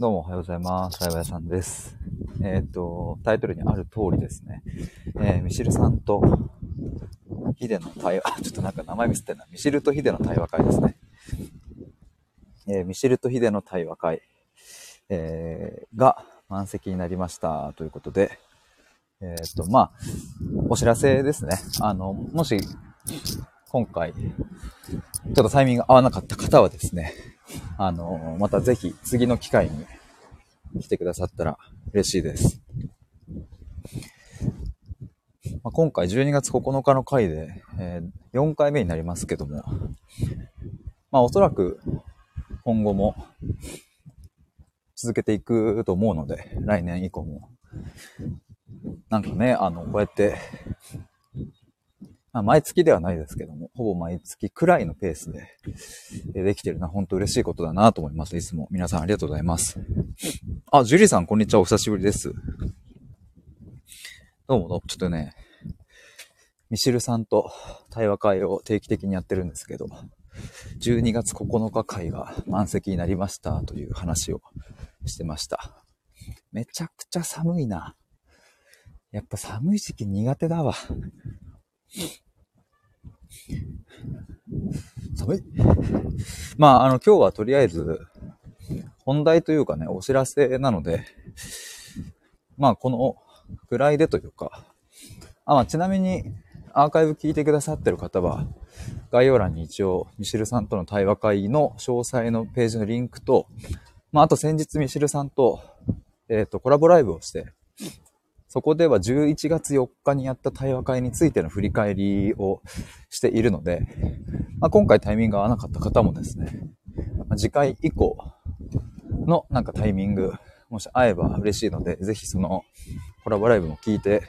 どうもおはようございます。ライバヤさんです。えっ、と、タイトルにある通りですね。えーミシルさんとヒデの対話、ちょっとなんか名前ミスってんな。ミシルとヒデの対話会ですね。えーミシルとヒデの対話会、えーが満席になりましたということで、えっ、と、まあ、お知らせですね。あの、もし、今回、ちょっとタイミング合わなかった方はですね、あの、またぜひ次の機会に来てくださったら嬉しいです。まあ、今回12月9日の回で、えー4回目になりますけども、まあおそらく今後も続けていくと思うので、来年以降も。なんかね、あの、こうやって、まあ、毎月ではないですけども、ほぼ毎月くらいのペースでえできてるのは本当嬉しいことだなと思います。いつも皆さんありがとうございます。あ、ジュリーさんこんにちは。お久しぶりです。どうもどうも。ちょっとね、ミシルさんと対話会を定期的にやってるんですけど、12月9日会が満席になりましたという話をしてました。めちゃくちゃ寒いな。やっぱ寒い時期苦手だわ。寒い。まあ、あの、今日はとりあえず、本題というかね、お知らせなので、まあ、このぐらいでというか、あ、まあ、ちなみに、アーカイブ聞いてくださってる方は、概要欄に一応、ミシルさんとの対話会の詳細のページのリンクと、まあ、あと先日ミシルさんと、えっ、と、コラボライブをして、そこでは11月4日にやった対話会についての振り返りをしているので、まあ、今回タイミングが合わなかった方もですね、ま次回以降のなんかタイミング、もし会えば嬉しいので、ぜひそのコラボライブも聞いて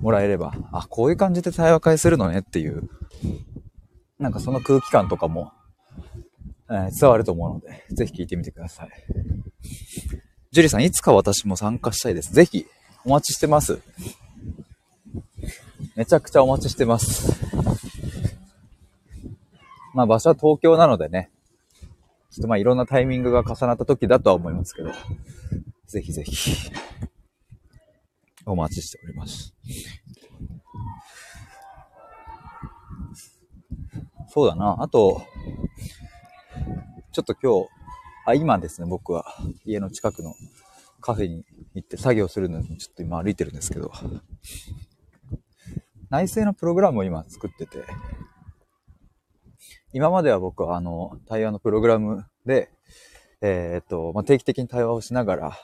もらえれば、あ、こういう感じで対話会するのねっていう、なんかその空気感とかも、えー伝わると思うので、ぜひ聞いてみてください。ジュリさん、いつか私も参加したいです。ぜひ、お待ちしてます。めちゃくちゃお待ちしてます。まあ場所は東京なのでね、ちょっとまあいろんなタイミングが重なった時だとは思いますけど、ぜひぜひ、お待ちしております。そうだな。あと、ちょっと今日、あ、今ですね、僕は家の近くのカフェに行って作業するのにちょっと今歩いてるんですけど、内製のプログラムを今作ってて、今までは僕はあの、対話のプログラムで、えーっと、まあ、定期的に対話をしながら、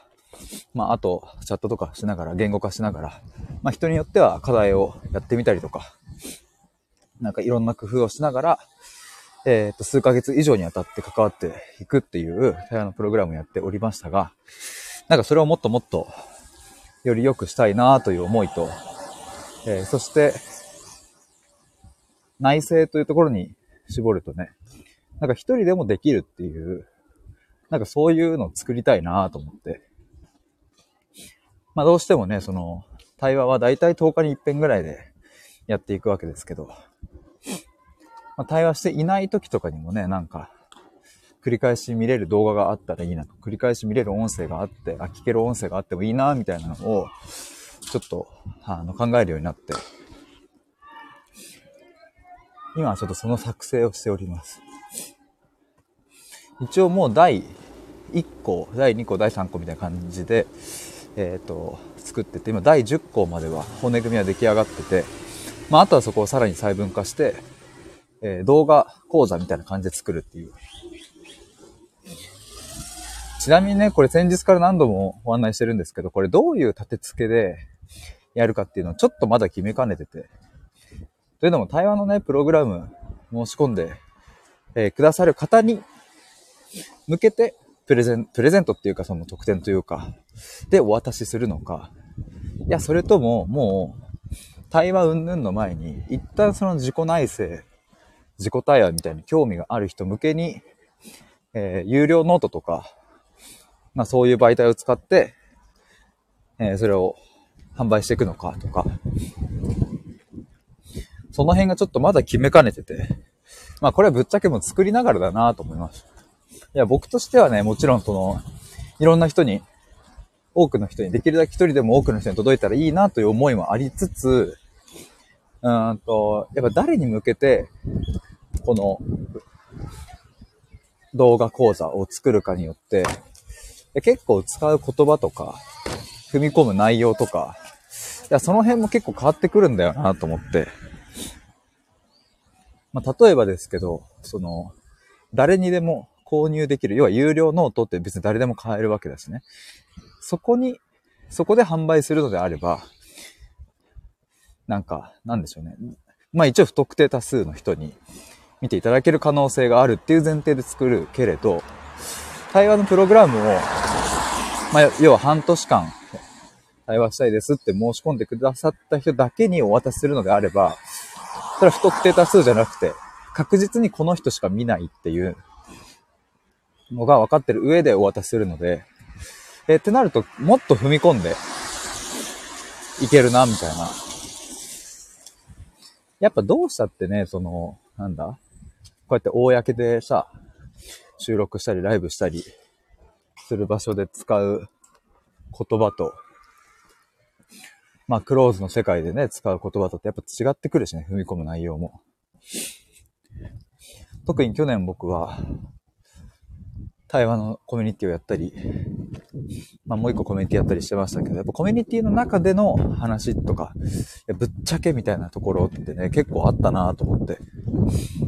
まあ、あと、チャットとかしながら、言語化しながら、まあ、人によっては課題をやってみたりとか、なんかいろんな工夫をしながら、えーっと、数ヶ月以上にわたって関わっていくっていう対話のプログラムをやっておりましたが、なんかそれをもっともっとより良くしたいなという思いと、えーそして、内政というところに絞るとね、なんか一人でもできるっていう、なんかそういうのを作りたいなと思って。まあどうしてもね、その、対話はだいたい10日に一遍ぐらいでやっていくわけですけど、まあ、対話していない時とかにもね、なんか、繰り返し見れる動画があったらいいなと、繰り返し見れる音声があって、あ、聞ける音声があってもいいな、みたいなのを、ちょっと、あの、考えるようになって、今はちょっとその作成をしております。一応もう第1項、第2項、第3項みたいな感じで、えっ、と、作ってて、今第10項までは骨組みは出来上がってて、まあ、あとはそこをさらに細分化して、えー動画講座みたいな感じで作るっていう。ちなみにね、これ先日から何度もお案内してるんですけど、これどういう立て付けでやるかっていうのをちょっとまだ決めかねてて。というのも対話のね、プログラム申し込んで、えーくださる方に向けてプレゼン、プレゼントっていうかその特典というか、でお渡しするのか、いや、それとももう、対話云々の前に、一旦その自己内省、自己対話みたいに興味がある人向けに、えー有料ノートとか、まあそういう媒体を使って、えーそれを販売していくのかとか、その辺がちょっとまだ決めかねてて、まあこれはぶっちゃけも作りながらだなと思います。いや、僕としてはね、もちろんその、いろんな人に、多くの人に、できるだけ一人でも多くの人に届いたらいいなという思いもありつつ、うんと、やっぱ誰に向けて、この、動画講座を作るかによって、結構使う言葉とか、踏み込む内容とか、いや、その辺も結構変わってくるんだよなと思って。まあ、例えばですけど、その、誰にでも購入できる、要は有料ノートって別に誰でも買えるわけですね。そこに、そこで販売するのであれば、なんか、なんでしょうね。まあ一応不特定多数の人に見ていただける可能性があるっていう前提で作るけれど、対話のプログラムを、まあ要は半年間対話したいですって申し込んでくださった人だけにお渡しするのであれば、それは不特定多数じゃなくて、確実にこの人しか見ないっていうのが分かってる上でお渡しするので、え、ってなると、もっと踏み込んでいけるな、みたいな。やっぱどうしたってね、その、なんだ？こうやって公でさ、収録したりライブしたりする場所で使う言葉と、まあ、クローズの世界でね、使う言葉とってやっぱ違ってくるしね、踏み込む内容も。特に去年僕は、対話のコミュニティをやったり、まあもう一個コミュニティやったりしてましたけど、やっぱコミュニティの中での話とか、ぶっちゃけみたいなところってね、結構あったなと思って。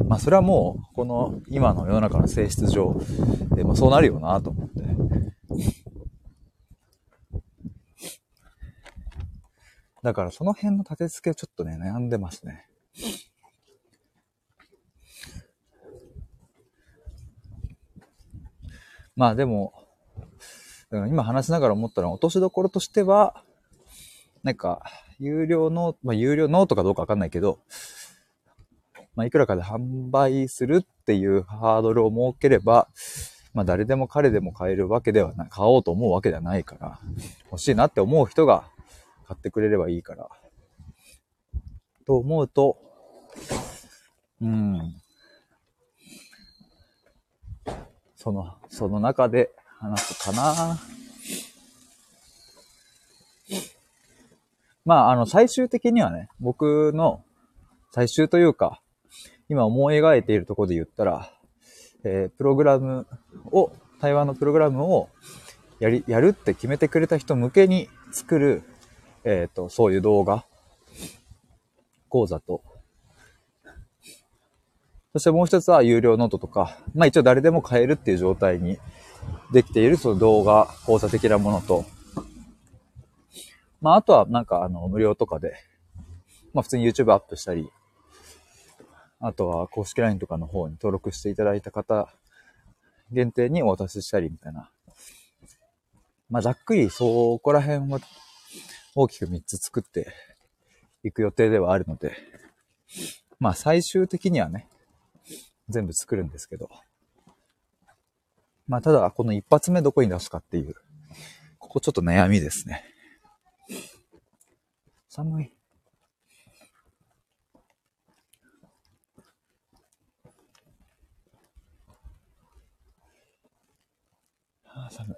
まあそれはもう、この今の世の中の性質上、えまあ、そうなるよなと思って。だからその辺の立て付けちょっとね、悩んでますね。まあでも、今話しながら思ったのは、落としどころとしては、なんか、有料の、まあ有料ノートかどうかわかんないけど、まあいくらかで販売するっていうハードルを設ければ、まあ誰でも彼でも買えるわけではない、買おうと思うわけではないから、欲しいなって思う人が買ってくれればいいから。と思うと、うん、その、その中で話すかな。まあ、あの、最終的にはね、僕の最終というか、今思い描いているところで言ったら、えー、プログラムを、対話のプログラムをやり、やるって決めてくれた人向けに作る、えっ、ー、と、そういう動画、講座と、そしてもう一つは有料ノートとか、まあ一応誰でも買えるっていう状態にできているその動画、講座的なものと、まああとはなんかあの無料とかで、まあ普通に YouTube アップしたり、あとは公式 LINE とかの方に登録していただいた方限定にお渡ししたりみたいな。まあざっくりそこら辺は大きく3つ作っていく予定ではあるので、まあ最終的にはね、全部作るんですけど。まあ、ただ、この一発目どこに出すかっていう、ここちょっと悩みですね。寒い。ああ、寒い。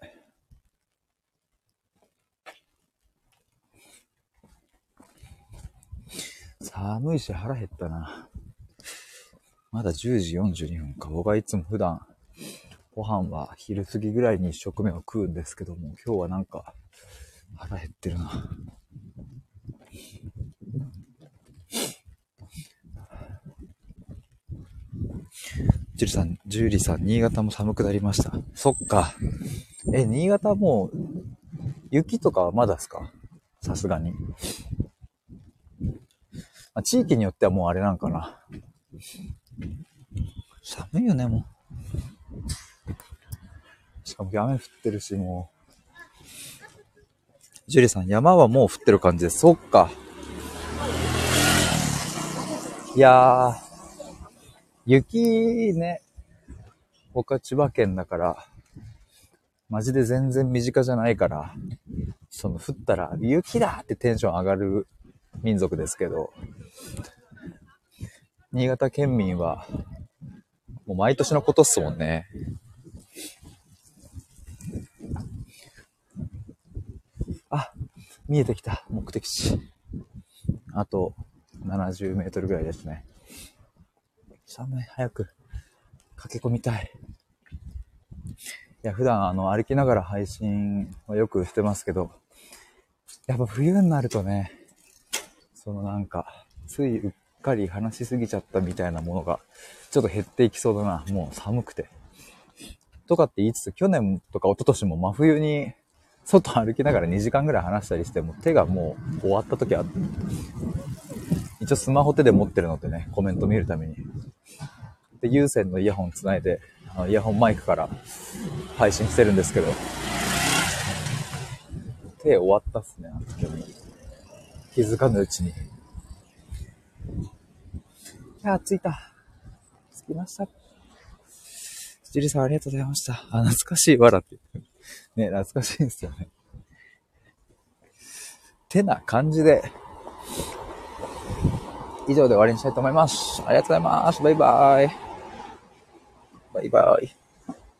寒いし腹減ったな。まだ10時42分か。僕はいつも普段、ご飯は昼過ぎぐらいに一食目を食うんですけども、今日はなんか腹減ってるな。ジュリさん、ジュリさん、新潟も寒くなりました。そっか。え、新潟もう、雪とかはまだですか？さすがに。あ、地域によってはもうあれなんかな。寒いよね、もう。しかも雨降ってるし、もう。ジュリさん、山はもう降ってる感じです。そっか。いやー、雪ね、僕は千葉県だから、マジで全然身近じゃないから、その降ったら雪だってテンション上がる民族ですけど、新潟県民は、もう毎年のことっすもんね。あ、見えてきた。目的地。あと70メートルぐらいですね。寒い。早く駆け込みたい。いや、普段あの歩きながら配信はよくしてますけど、やっぱ冬になるとね、そのなんか、ついうっかり話しすぎちゃったみたいなものが、ちょっと減っていきそうだな。もう寒くて。とかって言いつつ、去年とか一昨年も真冬に、外歩きながら2時間ぐらい話したりしても、手がもう終わった時は、一応スマホ手で持ってるのでね、コメント見るために。で、有線のイヤホンつないで、あのイヤホンマイクから配信してるんですけど、手終わったっすね、あの時。気づかぬうちに。いや、着いた。着きました。ジリさんありがとうございました。あ、懐かしいわらって。ね、懐かしいんですよね。てな感じで、以上で終わりにしたいと思います。ありがとうございます。バイバイ。バイバイ。